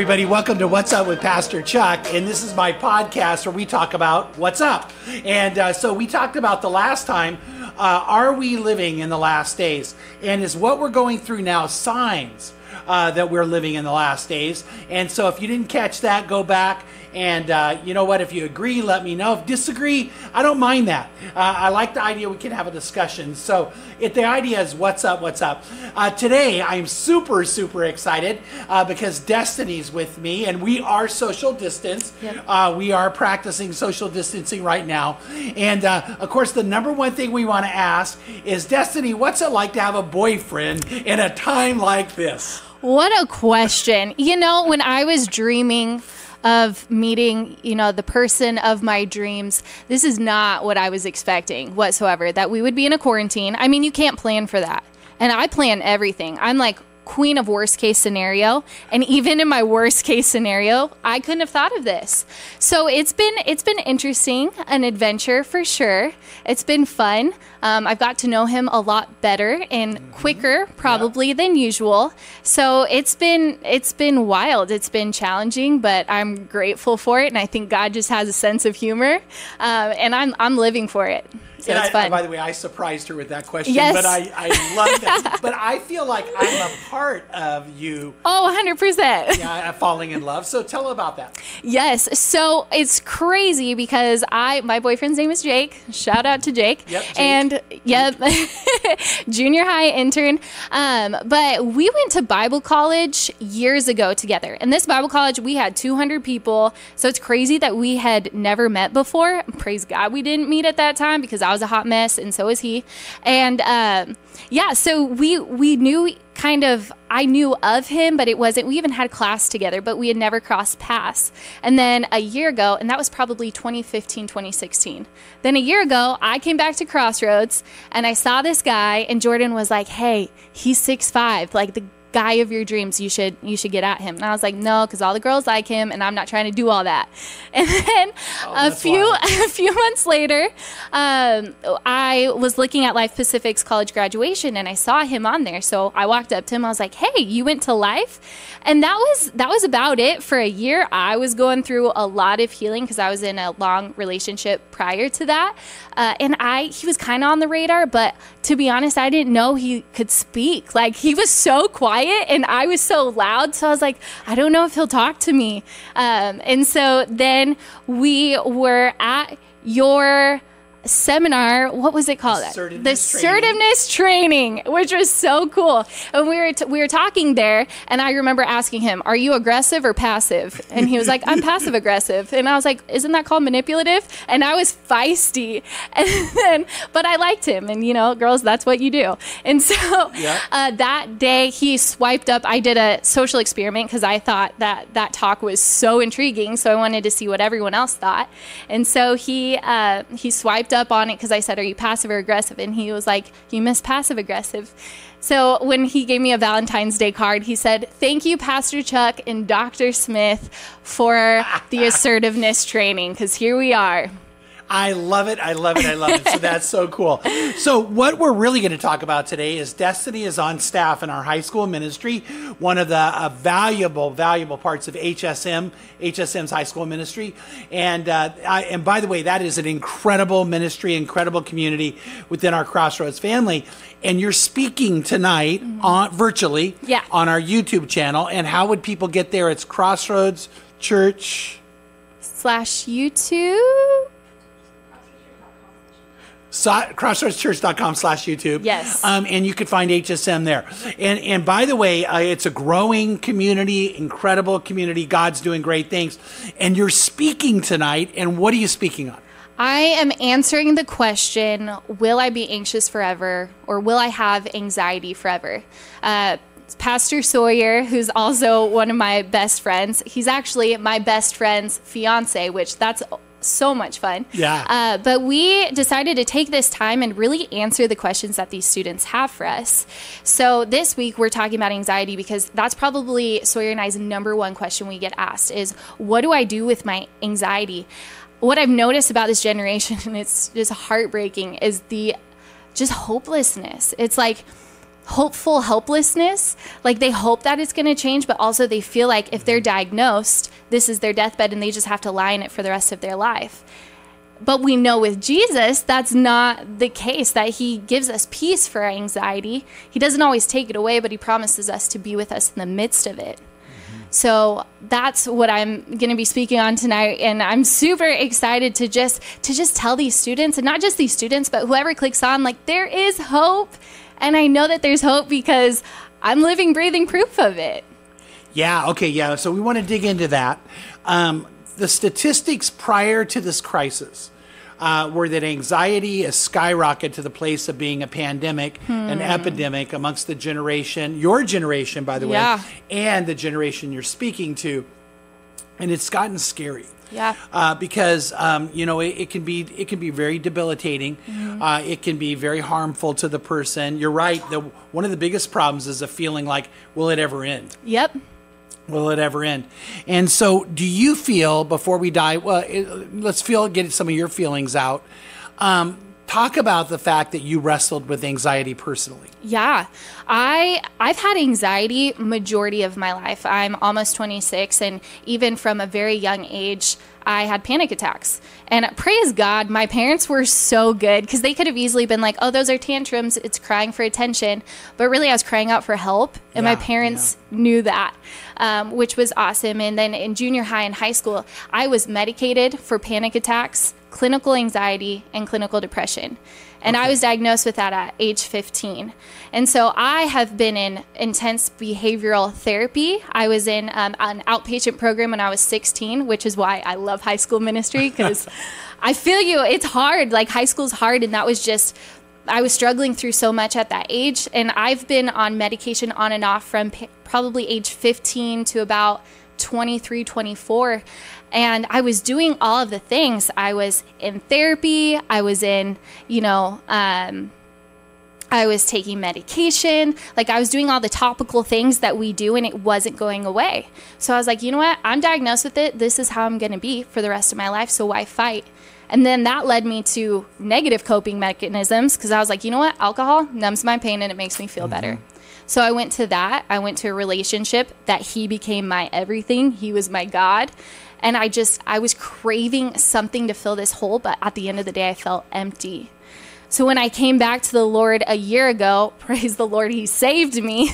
Everybody, welcome to What's Up with Pastor Chuck. And this is my podcast where we talk about what's up. And uh, so we talked about the last time uh, are we living in the last days? And is what we're going through now signs uh, that we're living in the last days? And so if you didn't catch that, go back and uh, you know what? If you agree, let me know. If disagree, I don't mind that. Uh, I like the idea we can have a discussion. So if the idea is what's up, what's up. Uh, today, I'm super, super excited uh, because Destiny's with me and we are social distance. Yep. Uh, we are practicing social distancing right now. And uh, of course, the number one thing we want to ask is Destiny, what's it like to have a boyfriend in a time like this? What a question. You know, when I was dreaming of meeting, you know, the person of my dreams, this is not what I was expecting whatsoever. That we would be in a quarantine. I mean, you can't plan for that. And I plan everything. I'm like queen of worst case scenario. And even in my worst case scenario i couldn't have thought of this. So it's been it's been interesting an adventure for sure. It's been fun. Um, i've got to know him a lot better and quicker probably than usual. So it's been it's been wild. It's been challenging but i'm grateful for it. And i think god just has a sense of humor uh, and i'm i'm living for it so And it's I- fun By the way, I surprised her with that question, Yes. but I, I love that. but I feel like I'm a part of you oh 100% yeah, falling in love. So tell about that. Yes. So it's crazy because I my boyfriend's name is Jake. Shout out to Jake. Yep, Jake. And yep, junior high intern. Um, but we went to Bible college years ago together. And this Bible college, we had 200 people. So it's crazy that we had never met before. Praise God, we didn't meet at that time because I was a hot mess, and so was he. And um, yeah, so we we knew kind of I knew of him, but it wasn't. We even had class together, but we had never crossed paths. And then a year ago, and that was probably 2015, 2016. Then a year ago, I came back to Crossroads and I saw this guy, and Jordan was like, "Hey, he's six five, like the." Guy of your dreams you should you should get at him and i was like no because all the girls like him and i'm not trying to do all that and then a Oh, that's few wild. a few months later, um, I was looking at Life Pacific's college graduation, and I saw him on there. So I walked up to him. I was like, "Hey, you went to Life," and that was that was about it for a year. I was going through a lot of healing because I was in a long relationship prior to that, uh, and I he was kind of on the radar, but to be honest, I didn't know he could speak. Like he was so quiet, and I was so loud. So I was like, I don't know if he'll talk to me. Um, and so then we were at your seminar what was it called? Assertiveness the training. assertiveness training which was so cool. And we were t- we were talking there and i remember asking him are you aggressive or passive? And he was like i'm passive aggressive. And i was like isn't that called manipulative? And i was feisty. And then but i liked him. And you know girls that's what you do. And so Yeah. uh, that day he swiped up. I did a social experiment because i thought that that talk was so intriguing. So i wanted to see what everyone else thought. And so he uh, he swiped up on it because i said are you passive or aggressive? And he was like you miss passive aggressive. So when he gave me a valentine's day card he said thank you pastor chuck and dr smith for the assertiveness training because here we are I love it. I love it. I love it. So that's so cool. So what we're really going to talk about today is Destiny is on staff in our high school ministry, one of the uh, valuable, valuable parts of HSM, HSM's high school ministry. And uh, I, and by the way, that is an incredible ministry, incredible community within our Crossroads family. And you're speaking tonight on virtually Yeah. on our YouTube channel. And how would people get there? It's Crossroads Church. slash youtube So, crossroadschurch.com slash YouTube. Yes. Um, and you could find HSM there. And and by the way, uh, it's a growing community, incredible community. God's doing great things. And you're speaking tonight. And what are you speaking on? I am answering the question Will I be anxious forever or will I have anxiety forever? Uh, Pastor Sawyer, who's also one of my best friends, he's actually my best friend's fiance, which that's so much fun. Yeah. Uh, but we decided to take this time and really answer the questions that these students have for us. So this week we're talking about anxiety because that's probably Sawyer and I's number one question we get asked is what do I do with my anxiety? What I've noticed about this generation, and it's just heartbreaking, is the just hopelessness. It's like hopeful helplessness. Like they hope that it's going to change, but also they feel like if they're diagnosed, this is their deathbed and they just have to lie in it for the rest of their life. But we know with Jesus, that's not the case, that He gives us peace for anxiety. He doesn't always take it away, but He promises us to be with us in the midst of it. So that's what I'm going to be speaking on tonight and I'm super excited to just to just tell these students and not just these students but whoever clicks on like there is hope and I know that there's hope because I'm living breathing proof of it. Yeah, okay, yeah. So we want to dig into that. Um, the statistics prior to this crisis uh, were that anxiety has skyrocketed to the place of being a pandemic, Hmm. an epidemic amongst the generation, your generation, by the Yeah. way, and the generation you're speaking to. And it's gotten scary. Yeah. Uh, because um, you know it, it can be it can be very debilitating. Mm-hmm. Uh, it can be very harmful to the person. You're right. The one of the biggest problems is a feeling like, will it ever end? Yep. Will it ever end? And so, do you feel before we die? Well, it, let's feel get some of your feelings out. Um, talk about the fact that you wrestled with anxiety personally. Yeah. I I've had anxiety majority of my life. I'm almost 26 and even from a very young age I had panic attacks. And praise God, my parents were so good because they could have easily been like, "Oh, those are tantrums. It's crying for attention." But really, I was crying out for help, and Yeah, my parents knew that, um, which was awesome. And then in junior high and high school, I was medicated for panic attacks, clinical anxiety, and clinical depression. And I was diagnosed with that at age 15. And so I have been in intense behavioral therapy. I was in um, an outpatient program when I was 16, which is why I love high school ministry because I feel you. It's hard. Like high school's hard. And that was just, I was struggling through so much at that age. And I've been on medication on and off from p- probably age 15 to about 23, 24. And I was doing all of the things. I was in therapy. I was in, you know, um, I was taking medication. Like I was doing all the topical things that we do and it wasn't going away. So I was like, you know what? I'm diagnosed with it. This is how I'm going to be for the rest of my life. So why fight? And then that led me to negative coping mechanisms because I was like, you know what? Alcohol numbs my pain and it makes me feel better. So I went to that. I went to a relationship that he became my everything. He was my God. And I just, I was craving something to fill this hole. But at the end of the day, I felt empty. So when I came back to the Lord a year ago, praise the Lord, He saved me.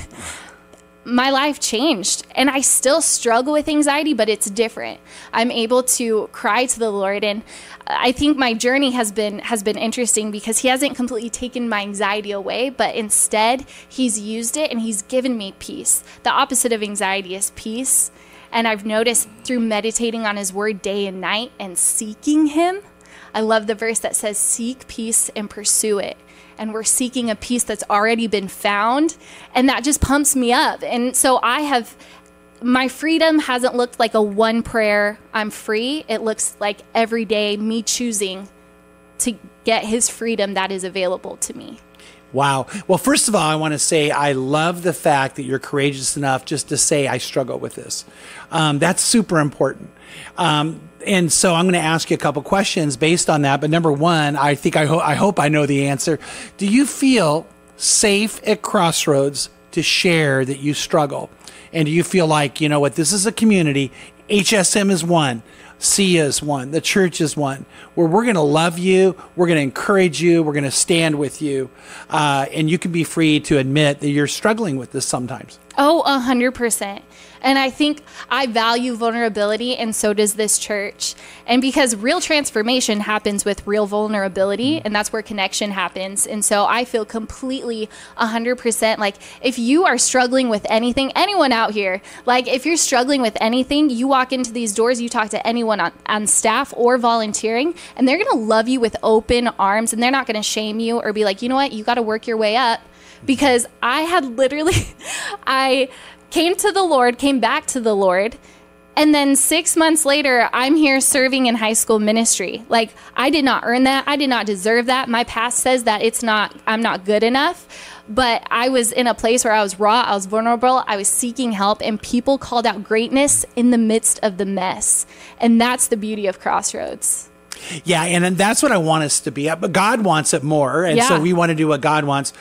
My life changed, and I still struggle with anxiety, but it's different. I'm able to cry to the Lord, and I think my journey has been has been interesting because He hasn't completely taken my anxiety away, but instead He's used it and He's given me peace. The opposite of anxiety is peace, and I've noticed through meditating on His Word day and night and seeking Him. I love the verse that says, Seek peace and pursue it. And we're seeking a peace that's already been found. And that just pumps me up. And so I have, my freedom hasn't looked like a one prayer, I'm free. It looks like every day me choosing to get his freedom that is available to me. Wow. Well, first of all, I want to say I love the fact that you're courageous enough just to say I struggle with this. Um, that's super important. Um, and so I'm going to ask you a couple questions based on that. But number one, I think I, ho- I hope I know the answer. Do you feel safe at Crossroads to share that you struggle? And do you feel like, you know what, this is a community, HSM is one. C is one. The church is one. Where we're going to love you, we're going to encourage you, we're going to stand with you, uh, and you can be free to admit that you're struggling with this sometimes. Oh, a hundred percent. And I think I value vulnerability, and so does this church. And because real transformation happens with real vulnerability, mm. and that's where connection happens. And so I feel completely a hundred percent like if you are struggling with anything, anyone out here, like if you're struggling with anything, you walk into these doors, you talk to anyone on, on staff or volunteering, and they're gonna love you with open arms, and they're not gonna shame you or be like, you know what, you got to work your way up because I had literally, I came to the Lord, came back to the Lord. And then six months later, I'm here serving in high school ministry. Like, I did not earn that. I did not deserve that. My past says that it's not, I'm not good enough. But I was in a place where I was raw, I was vulnerable, I was seeking help, and people called out greatness in the midst of the mess. And that's the beauty of Crossroads. Yeah, and, and that's what I want us to be. Uh, but God wants it more, and so we want to do what God wants.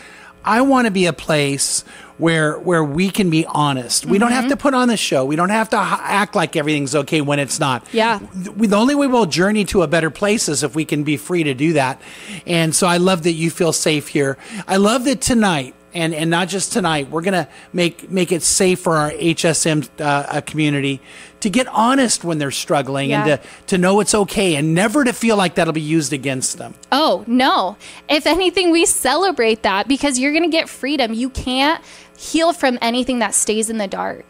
I want to be a place where where we can be honest. We don't have mm-hmm. to put on the show. We don't have to h- act like everything's okay when it's not. Yeah. The, the only way we'll journey to a better place is if we can be free to do that. And so I love that you feel safe here. I love that tonight and and not just tonight. We're gonna make make it safe for our HSM uh, uh, community to get honest when they're struggling Yeah. and to to know it's okay and never to feel like that'll be used against them. Oh, no. If anything, we celebrate that because you're to get freedom. You can't heal from anything that stays in the dark.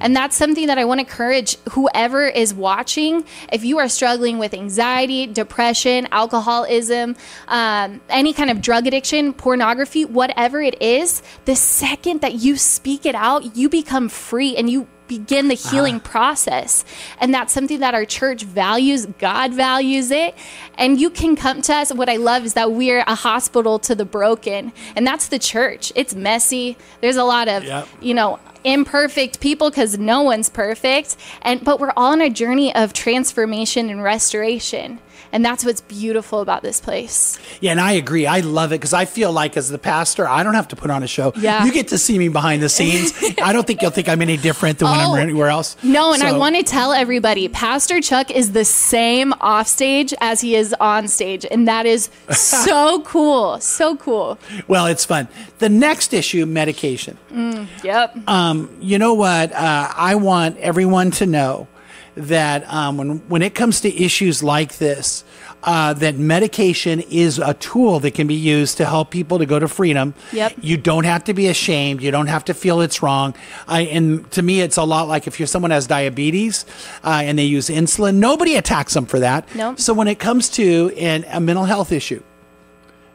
And that's something that I want to encourage whoever is watching. If you are struggling with anxiety, depression, alcoholism, um, any kind of drug addiction, pornography, whatever it is, the second that you speak it out, you become free and you begin the uh-huh. healing process. And that's something that our church values. God values it. And you can come to us. What I love is that we're a hospital to the broken. And that's the church. It's messy. There's a lot of, Yep. you know, imperfect people because no one's perfect. And but we're all on a journey of transformation and restoration. And that's what's beautiful about this place. Yeah, and I agree. I love it because I feel like as the pastor, I don't have to put on a show. Yeah. You get to see me behind the scenes. I don't think you'll think I'm any different than when Oh. I'm anywhere else. No, and I want to tell everybody, Pastor Chuck is the same off stage as he is on stage, and that is so cool, so cool. Well, it's fun. The next issue, medication. Yep. you know what? Uh, I want everyone to know that um, when when it comes to issues like this, uh, that medication is a tool that can be used to help people to go to freedom. Yep. You don't have to be ashamed. You don't have to feel it's wrong. I, and to me, it's a lot like if you're someone has diabetes uh, and they use insulin. Nobody attacks them for that. No. So when it comes to an, a mental health issue,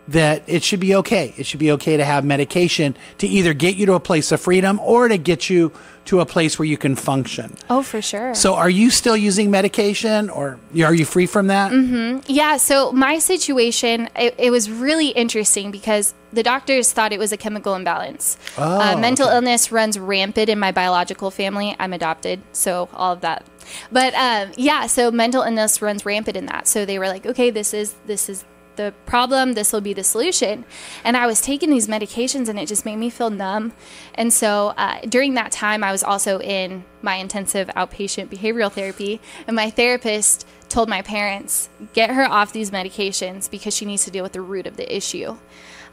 that it should be okay. It should be okay to have medication to either get you to a place of freedom or to get you to a place where you can function. oh, for sure. So, are you still using medication or are you free from that? Mm-hmm. Yeah, so my situation, it, it was really interesting because the doctors thought it was a chemical imbalance. uh, mental illness runs rampant in my biological family. I'm adopted, so all of that. But um, yeah, so mental illness runs rampant in that. So they were like, okay, this is this is the problem. This will be the solution. And I was taking these medications, and it just made me feel numb. And so uh, during that time, I was also in my intensive outpatient behavioral therapy, and my therapist told my parents, get her off these medications because she needs to deal with the root of the issue.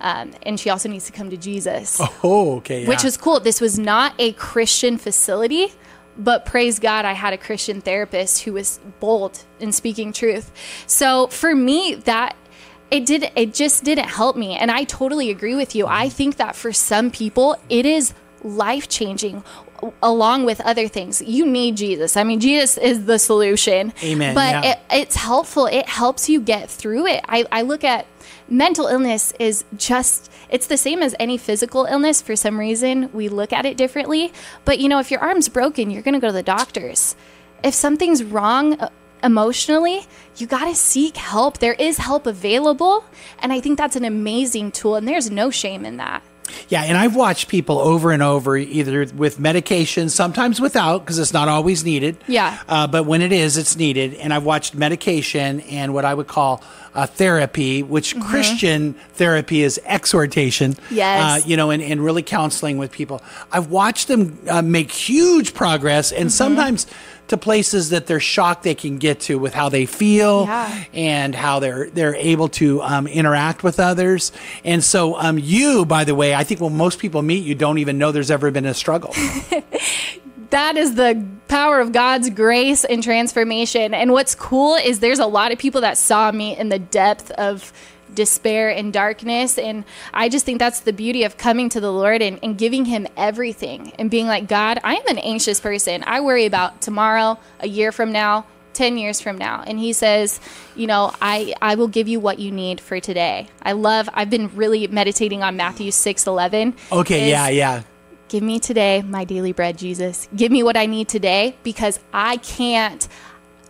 Um, and she also needs to come to Jesus, Oh, okay. which was cool. This was not a Christian facility, but praise God, I had a Christian therapist who was bold in speaking truth. So for me, that it did it just didn't help me and i totally agree with you. I think that for some people it is life changing along with other things. You need jesus. I mean jesus is the solution. Amen, but yeah. it, it's helpful. It helps you get through it. I, I look at mental illness is just it's the same as any physical illness. For some reason we look at it differently. But you know if your arm's broken you're going to go to the doctors. If something's wrong uh, emotionally you got to seek help there is help available and i think that's an amazing tool and there's no shame in that Yeah, and I've watched people over and over, either with medication, sometimes without, because it's not always needed. Yeah. Uh, but when it is, it's needed. And I've watched medication and what I would call uh, therapy, which Christian therapy is exhortation. Yes. Uh, you know, and, and really counseling with people. I've watched them uh, make huge progress, and sometimes to places that they're shocked they can get to with how they feel Yeah. and how they're they're able to um, interact with others. And so, um, you, by the way, I think when most people meet you, don't even know there's ever been a struggle. that is the power of God's grace and transformation. And what's cool is there's a lot of people that saw me in the depth of despair and darkness. And I just think that's the beauty of coming to the Lord and, and giving Him everything and being like, God, I am an anxious person. I worry about tomorrow, a year from now. 10 years from now and he says you know i i will give you what you need for today i love i've been really meditating on matthew 6 11 Okay, yeah, yeah. Give me today my daily bread, Jesus. Give me what I need today because I can't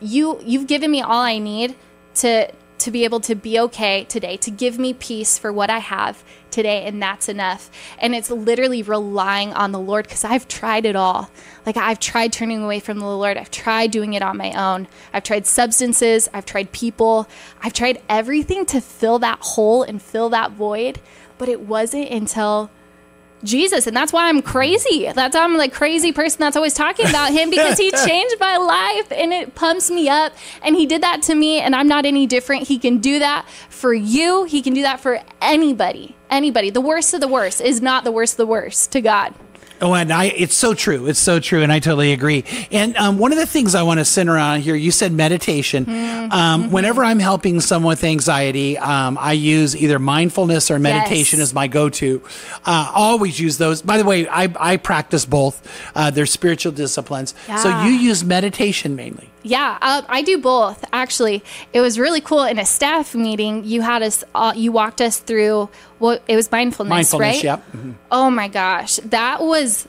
you you've given me all I need to to be able to be okay today, to give me peace for what I have today and that's enough. And it's literally relying on the Lord cuz I've tried it all. Like I've tried turning away from the Lord. I've tried doing it on my own. I've tried substances, I've tried people. I've tried everything to fill that hole and fill that void, but it wasn't until Jesus. And that's why I'm crazy. That's why I'm like crazy person that's always talking about him because he changed my life and it pumps me up. And he did that to me and I'm not any different. He can do that for you. He can do that for anybody. Anybody. The worst of the worst is not the worst of the worst to God. Oh, and I, it's so true. It's so true. And I totally agree. And um, one of the things I want to center on here, you said meditation. Mm-hmm. Um, whenever I'm helping someone with anxiety, um, I use either mindfulness or meditation yes. as my go to. Uh, always use those. By the way, I, I practice both. Uh, they're spiritual disciplines. Yeah. So you use meditation mainly. Yeah, uh, I do both. Actually, it was really cool. In a staff meeting, you had us, uh, you walked us through what it was mindfulness, mindfulness right? Yep. Mm-hmm. Oh my gosh, that was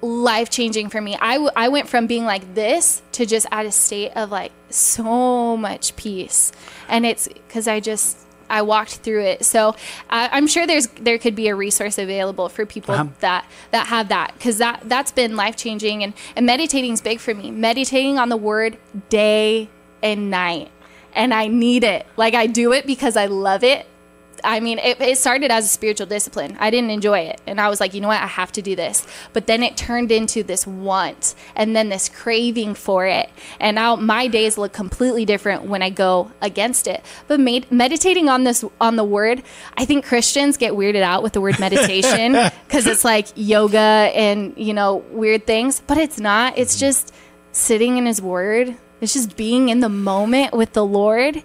life changing for me. I, w- I went from being like this to just at a state of like so much peace, and it's because I just I walked through it. So I, am sure there's there could be a resource available for people uh-huh. that that have that because that that's been life changing and and meditating is big for me. Meditating on the word day and night, and I need it. Like I do it because I love it I mean, it, it, started as a spiritual discipline. I didn't enjoy it. And I was like, you know what? I have to do this. But then it turned into this want and then this craving for it. And now my days look completely different when I go against it. But med- meditating on this, on the word, I think Christians get weirded out with the word meditation because it's like yoga and, you know, weird things. But it's not. It's just sitting in his word, it's just being in the moment with the Lord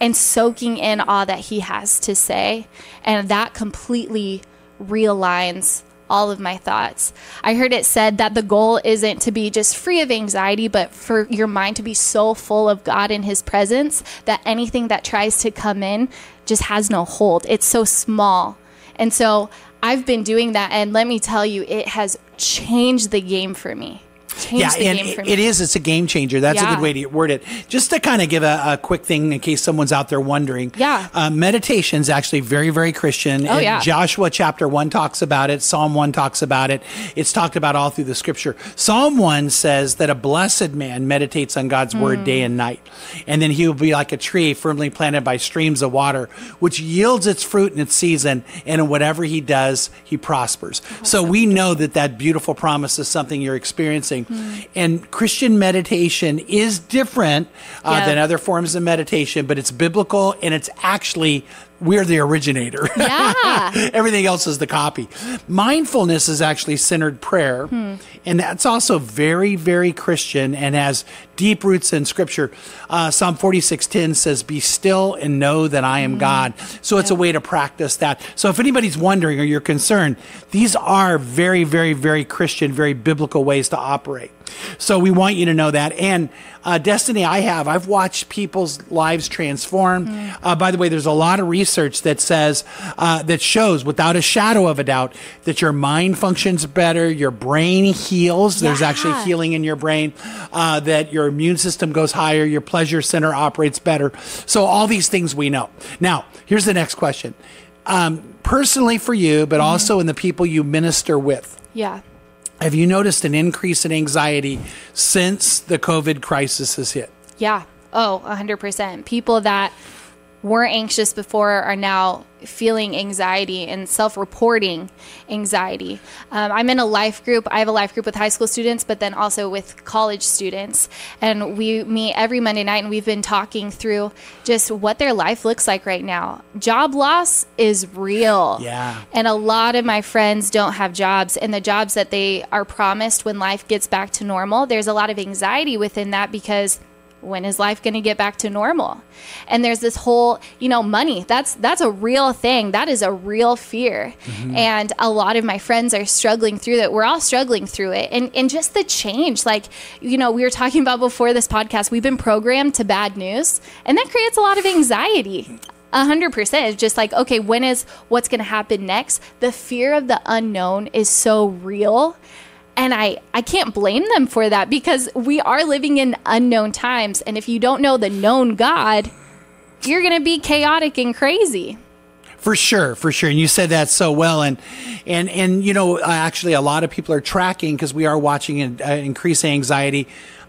and soaking in all that he has to say. And that completely realigns all of my thoughts. I heard it said that the goal isn't to be just free of anxiety, but for your mind to be so full of God in His presence that anything that tries to come in just has no hold. It's so small. And so I've been doing that. And let me tell you, it has changed the game for me yeah, and it, it is. It's a game changer. That's yeah. a good way to word it. Just to kind of give a, a, quick thing in case someone's out there wondering. Yeah. Uh, meditation is actually very, very Christian. Oh, yeah. Joshua chapter 1 talks about it. Psalm 1 talks about it. It's talked about all through the scripture. Psalm 1 says that a blessed man meditates on God's mm. word day and night. And then he will be like a tree firmly planted by streams of water, which yields its fruit in its season. And in whatever he does, he prospers. Oh, so we know that that beautiful promise is something you're experiencing. Mm. And Christian meditation is different uh, yeah. than other forms of meditation, but it's biblical and it's actually we're the originator. Yeah. Everything else is the copy. Mindfulness is actually centered prayer, hmm. and that's also very, very Christian and has deep roots in Scripture. Uh, Psalm forty six ten says, "Be still and know that I am hmm. God." So it's a way to practice that. So if anybody's wondering or you're concerned, these are very, very, very Christian, very biblical ways to operate. So we want you to know that. And uh, Destiny, I have. I've watched people's lives transform. Mm. Uh, by the way, there's a lot of research that says, uh, that shows without a shadow of a doubt that your mind functions better, your brain heals. Yeah. There's actually healing in your brain, uh, that your immune system goes higher, your pleasure center operates better. So all these things we know. Now, here's the next question. Um, personally for you, but mm also in the people you minister with. Yeah. Have you noticed an increase in anxiety since the COVID crisis has hit? Yeah. Oh, 100%. People that were anxious before are now feeling anxiety and self-reporting anxiety. Um, I'm in a life group. I have a life group with high school students, but then also with college students, and we meet every Monday night, and we've been talking through just what their life looks like right now. Job loss is real, yeah, and a lot of my friends don't have jobs, and the jobs that they are promised when life gets back to normal, there's a lot of anxiety within that because when is life going to get back to normal and there's this whole you know money that's that's a real thing that is a real fear mm-hmm. and a lot of my friends are struggling through that we're all struggling through it and and just the change like you know we were talking about before this podcast we've been programmed to bad news and that creates a lot of anxiety a hundred percent. It's just like, okay, when is what's going to happen next? The fear of the unknown is so real and I, I can't blame them for that because we are living in unknown times. And if you don't know the known God, you're going to be chaotic and crazy. For sure, for sure, and you said that so well, and and and you know, actually, a lot of people are tracking because we are watching an uh, increased anxiety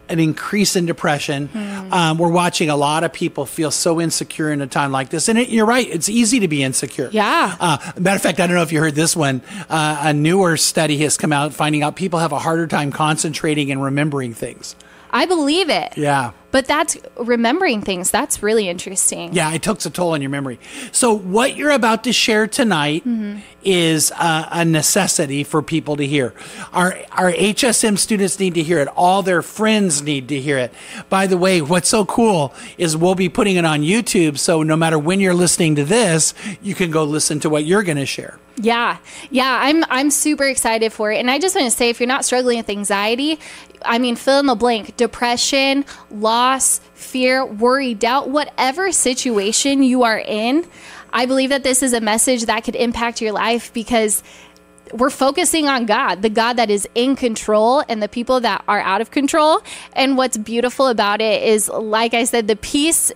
an increase in depression. Mm. Um, we're watching a lot of people feel so insecure in a time like this. And it, you're right, it's easy to be insecure. Yeah. Uh, matter of fact, I don't know if you heard this one. Uh, a newer study has come out finding out people have a harder time concentrating and remembering things. I believe it. Yeah. But that's remembering things. That's really interesting. Yeah, it takes a toll on your memory. So, what you're about to share tonight mm-hmm. is uh, a necessity for people to hear. Our, our HSM students need to hear it. All their friends need to hear it. By the way, what's so cool is we'll be putting it on YouTube. So, no matter when you're listening to this, you can go listen to what you're going to share. Yeah. Yeah, I'm I'm super excited for it. And I just want to say if you're not struggling with anxiety, I mean fill in the blank, depression, loss, fear, worry, doubt, whatever situation you are in, I believe that this is a message that could impact your life because we're focusing on God, the God that is in control and the people that are out of control. And what's beautiful about it is, like I said, the peace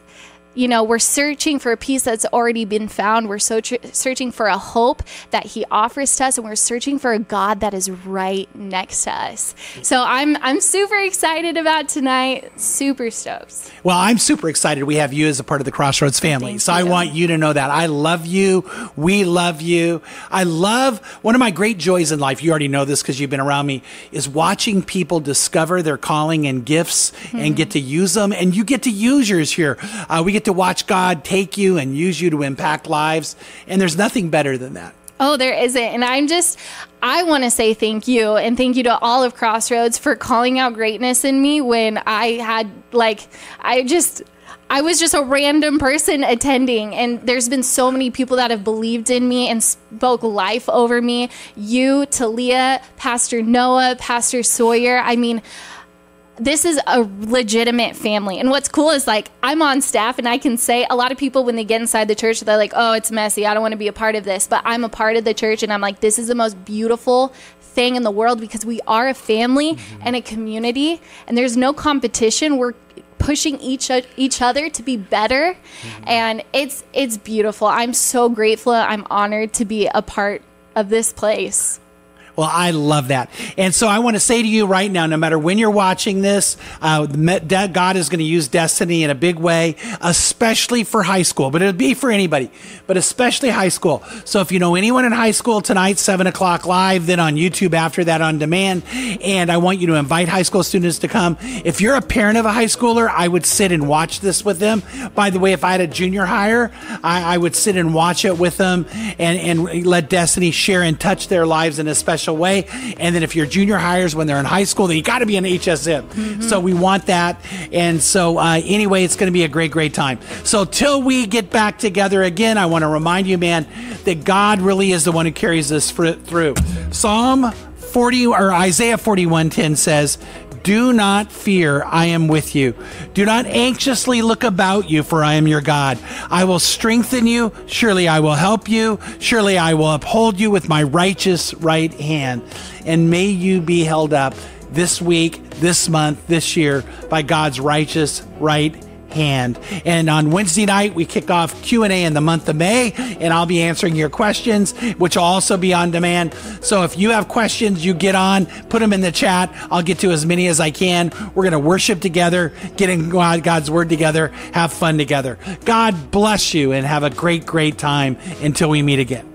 you know, we're searching for a peace that's already been found. We're so tr- searching for a hope that He offers to us, and we're searching for a God that is right next to us. So I'm I'm super excited about tonight. Super stoked. Well, I'm super excited. We have you as a part of the Crossroads family. Thank so you. I want you to know that I love you. We love you. I love one of my great joys in life. You already know this because you've been around me. Is watching people discover their calling and gifts mm-hmm. and get to use them, and you get to use yours here. Uh, we get get to watch God take you and use you to impact lives. And there's nothing better than that. Oh, there isn't. And I'm just, I want to say thank you and thank you to all of Crossroads for calling out greatness in me when I had, like, I just, I was just a random person attending, and there's been so many people that have believed in me and spoke life over me. You, Talia, Pastor Noah, Pastor Sawyer. I mean, this is a legitimate family. And what's cool is like I'm on staff and I can say a lot of people when they get inside the church, they're like, oh, it's messy. I don't want to be a part of this. But I'm a part of the church and I'm like, this is the most beautiful thing in the world because we are a family mm-hmm. and a community and there's no competition. We're pushing each each other to be better mm-hmm. and it's it's beautiful. I'm so grateful. I'm honored to be a part of this place. Well, I love that. And so I want to say to you right now, no matter when you're watching this, uh, God is going to use Destiny in a big way, especially for high school, but it'll be for anybody, but especially high school. So if you know anyone in high school tonight, seven o'clock live, then on YouTube after that on demand. And I want you to invite high school students to come. If you're a parent of a high schooler, I would sit and watch this with them. By the way, if I had a junior higher, I, I would sit and watch it with them and, and let Destiny share and touch their lives in a special special way. And then if your junior highers when they're in high school, then you got to be an HSM. Mm-hmm. So we want that. And so uh, anyway, it's going to be a great, great time. So till we get back together again, I want to remind you, man, that God really is the one who carries us through. Psalm 40 or Isaiah 41:10 says, do not fear, I am with you. Do not anxiously look about you, for I am your God. I will strengthen you. Surely I will help you. Surely I will uphold you with my righteous right hand. And may you be held up this week, this month, this year by God's righteous right hand. And on Wednesday night, we kick off Q&A in the month of May, and I'll be answering your questions, which will also be on demand. So if you have questions, you get on, put them in the chat. I'll get to as many as I can. We're going to worship together, getting God's word together, have fun together. God bless you and have a great, great time until we meet again.